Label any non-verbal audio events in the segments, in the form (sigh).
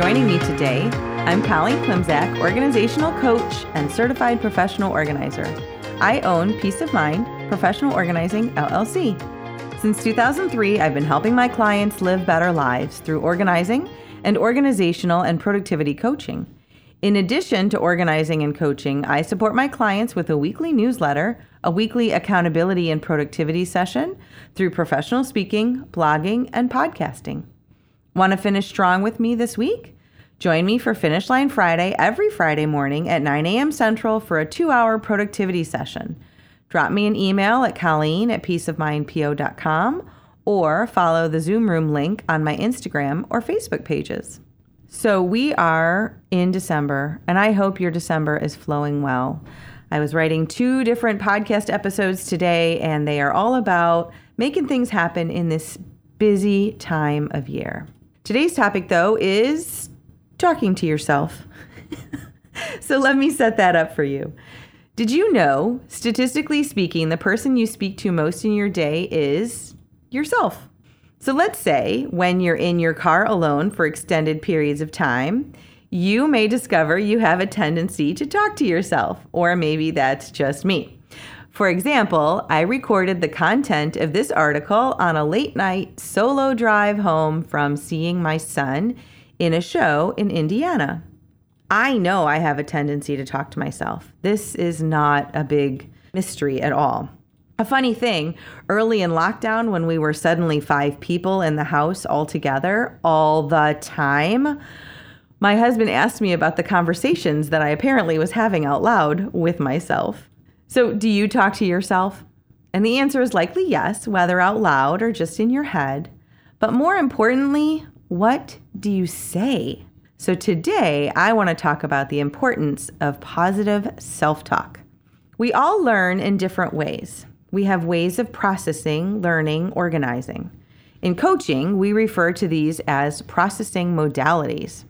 joining me today. I'm Colleen Klimczak, organizational coach and certified professional organizer. I own Peace of Mind Professional Organizing LLC. Since 2003, I've been helping my clients live better lives through organizing and organizational and productivity coaching. In addition to organizing and coaching, I support my clients with a weekly newsletter, a weekly accountability and productivity session through professional speaking, blogging, and podcasting. Want to finish strong with me this week? Join me for Finish Line Friday every Friday morning at 9 a.m. Central for a two hour productivity session. Drop me an email at colleen at peaceofmindpo.com or follow the Zoom room link on my Instagram or Facebook pages. So we are in December, and I hope your December is flowing well. I was writing two different podcast episodes today, and they are all about making things happen in this busy time of year. Today's topic, though, is talking to yourself. (laughs) so let me set that up for you. Did you know, statistically speaking, the person you speak to most in your day is yourself? So let's say when you're in your car alone for extended periods of time, you may discover you have a tendency to talk to yourself, or maybe that's just me. For example, I recorded the content of this article on a late night solo drive home from seeing my son in a show in Indiana. I know I have a tendency to talk to myself. This is not a big mystery at all. A funny thing, early in lockdown, when we were suddenly five people in the house all together all the time, my husband asked me about the conversations that I apparently was having out loud with myself. So, do you talk to yourself? And the answer is likely yes, whether out loud or just in your head. But more importantly, what do you say? So, today I want to talk about the importance of positive self talk. We all learn in different ways. We have ways of processing, learning, organizing. In coaching, we refer to these as processing modalities.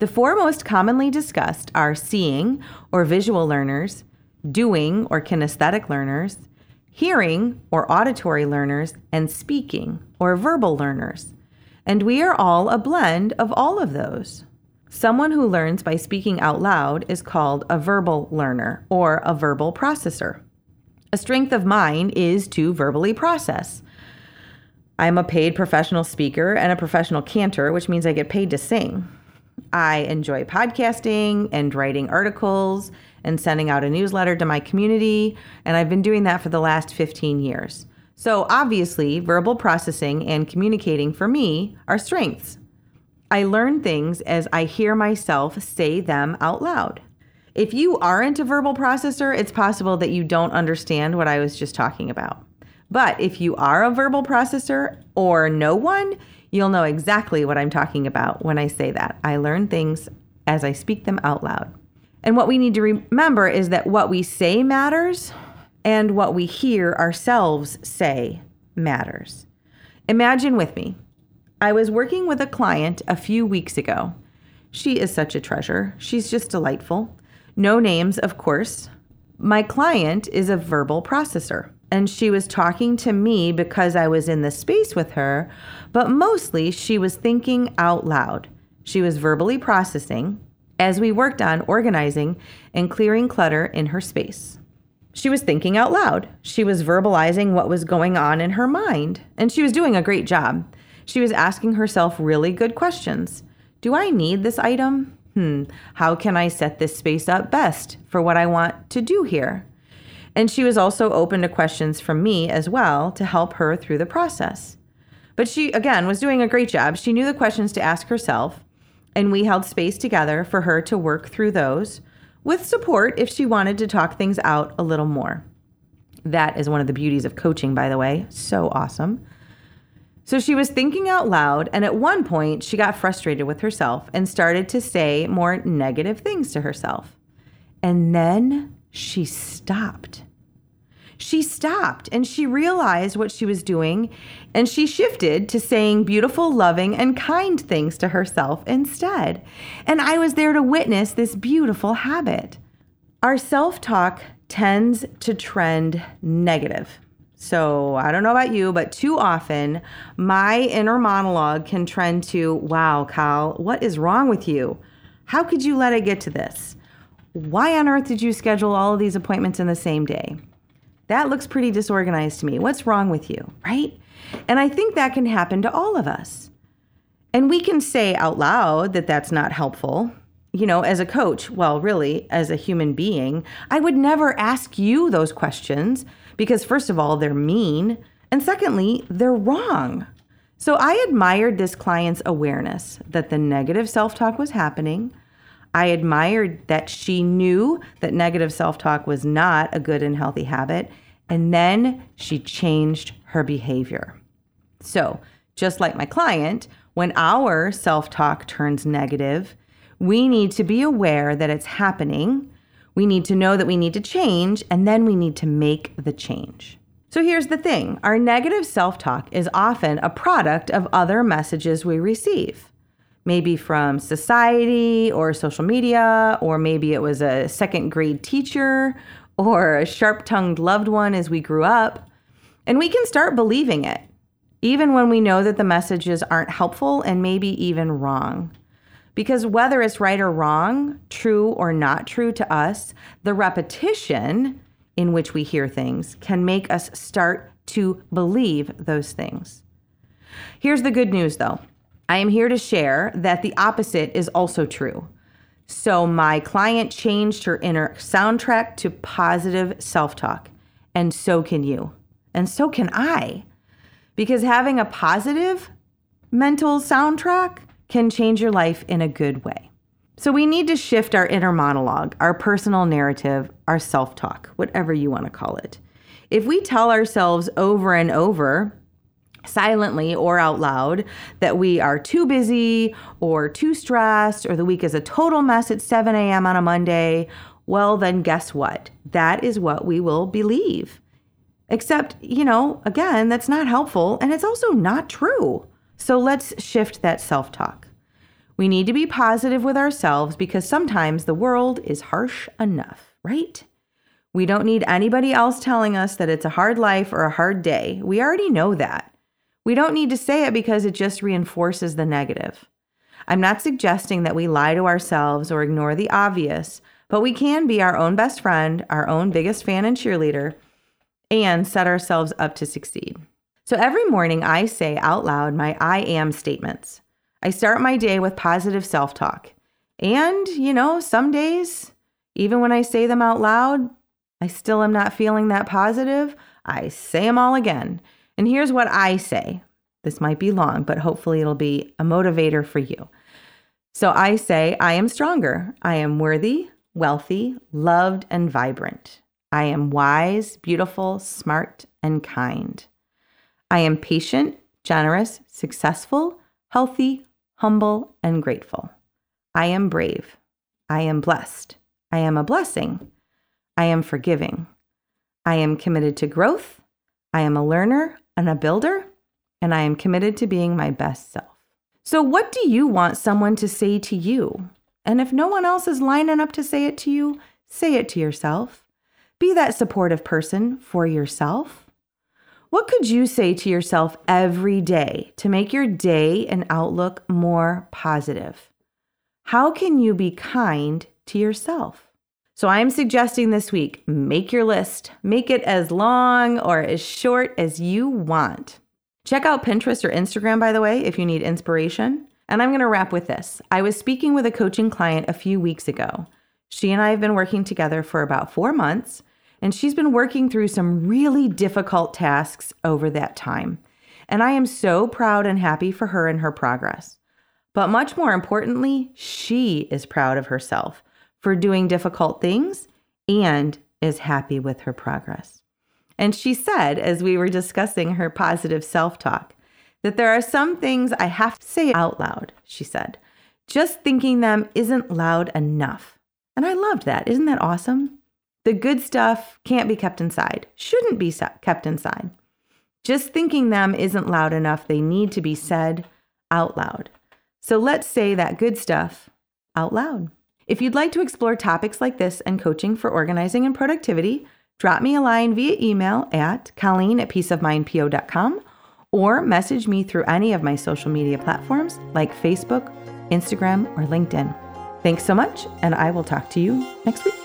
The four most commonly discussed are seeing or visual learners, doing or kinesthetic learners, hearing or auditory learners, and speaking or verbal learners. And we are all a blend of all of those. Someone who learns by speaking out loud is called a verbal learner or a verbal processor. A strength of mine is to verbally process. I'm a paid professional speaker and a professional cantor, which means I get paid to sing. I enjoy podcasting and writing articles and sending out a newsletter to my community, and I've been doing that for the last 15 years. So, obviously, verbal processing and communicating for me are strengths. I learn things as I hear myself say them out loud. If you aren't a verbal processor, it's possible that you don't understand what I was just talking about. But if you are a verbal processor or no one, you'll know exactly what I'm talking about when I say that. I learn things as I speak them out loud. And what we need to remember is that what we say matters and what we hear ourselves say matters. Imagine with me. I was working with a client a few weeks ago. She is such a treasure. She's just delightful. No names, of course. My client is a verbal processor, and she was talking to me because I was in the space with her, but mostly she was thinking out loud. She was verbally processing as we worked on organizing and clearing clutter in her space. She was thinking out loud. She was verbalizing what was going on in her mind, and she was doing a great job. She was asking herself really good questions. Do I need this item? hmm, how can I set this space up best for what I want to do here? And she was also open to questions from me as well to help her through the process. But she, again, was doing a great job. She knew the questions to ask herself, and we held space together for her to work through those with support if she wanted to talk things out a little more. That is one of the beauties of coaching, by the way. So awesome. So she was thinking out loud, and at one point, she got frustrated with herself and started to say more negative things to herself. And then she stopped. She stopped and she realized what she was doing, and she shifted to saying beautiful, loving, and kind things to herself instead. And I was there to witness this beautiful habit. Our self talk tends to trend negative. So I don't know about you, but too often my inner monologue can trend to, wow, Kyle, what is wrong with you? How could you let it get to this? Why on earth did you schedule all of these appointments in the same day? That looks pretty disorganized to me. What's wrong with you? Right? And I think that can happen to all of us. And we can say out loud that that's not helpful. You know, as a coach, well, really, as a human being, I would never ask you those questions because, first of all, they're mean. And secondly, they're wrong. So I admired this client's awareness that the negative self talk was happening. I admired that she knew that negative self talk was not a good and healthy habit. And then she changed her behavior. So, just like my client, when our self talk turns negative, we need to be aware that it's happening. We need to know that we need to change, and then we need to make the change. So here's the thing our negative self talk is often a product of other messages we receive maybe from society or social media, or maybe it was a second grade teacher or a sharp tongued loved one as we grew up. And we can start believing it, even when we know that the messages aren't helpful and maybe even wrong. Because whether it's right or wrong, true or not true to us, the repetition in which we hear things can make us start to believe those things. Here's the good news though I am here to share that the opposite is also true. So, my client changed her inner soundtrack to positive self talk, and so can you, and so can I. Because having a positive mental soundtrack can change your life in a good way. So, we need to shift our inner monologue, our personal narrative, our self talk, whatever you want to call it. If we tell ourselves over and over, silently or out loud that we are too busy or too stressed or the week is a total mess at 7 a.m. on a Monday, well, then guess what? That is what we will believe. Except, you know, again, that's not helpful and it's also not true. So let's shift that self talk. We need to be positive with ourselves because sometimes the world is harsh enough, right? We don't need anybody else telling us that it's a hard life or a hard day. We already know that. We don't need to say it because it just reinforces the negative. I'm not suggesting that we lie to ourselves or ignore the obvious, but we can be our own best friend, our own biggest fan and cheerleader, and set ourselves up to succeed. So every morning I say out loud my I am statements. I start my day with positive self talk. And, you know, some days, even when I say them out loud, I still am not feeling that positive. I say them all again. And here's what I say this might be long, but hopefully it'll be a motivator for you. So I say, I am stronger. I am worthy, wealthy, loved, and vibrant. I am wise, beautiful, smart, and kind. I am patient, generous, successful, healthy, humble, and grateful. I am brave. I am blessed. I am a blessing. I am forgiving. I am committed to growth. I am a learner and a builder, and I am committed to being my best self. So, what do you want someone to say to you? And if no one else is lining up to say it to you, say it to yourself. Be that supportive person for yourself. What could you say to yourself every day to make your day and outlook more positive? How can you be kind to yourself? So I'm suggesting this week make your list, make it as long or as short as you want. Check out Pinterest or Instagram, by the way, if you need inspiration. And I'm going to wrap with this. I was speaking with a coaching client a few weeks ago. She and I have been working together for about four months, and she's been working through some really difficult tasks over that time. And I am so proud and happy for her and her progress. But much more importantly, she is proud of herself for doing difficult things and is happy with her progress. And she said, as we were discussing her positive self talk, that there are some things I have to say out loud, she said. Just thinking them isn't loud enough. And I loved that. Isn't that awesome? The good stuff can't be kept inside, shouldn't be kept inside. Just thinking them isn't loud enough. They need to be said out loud. So let's say that good stuff out loud. If you'd like to explore topics like this and coaching for organizing and productivity, drop me a line via email at colleen at peaceofmindpo.com or message me through any of my social media platforms like Facebook, Instagram, or LinkedIn. Thanks so much, and I will talk to you next week.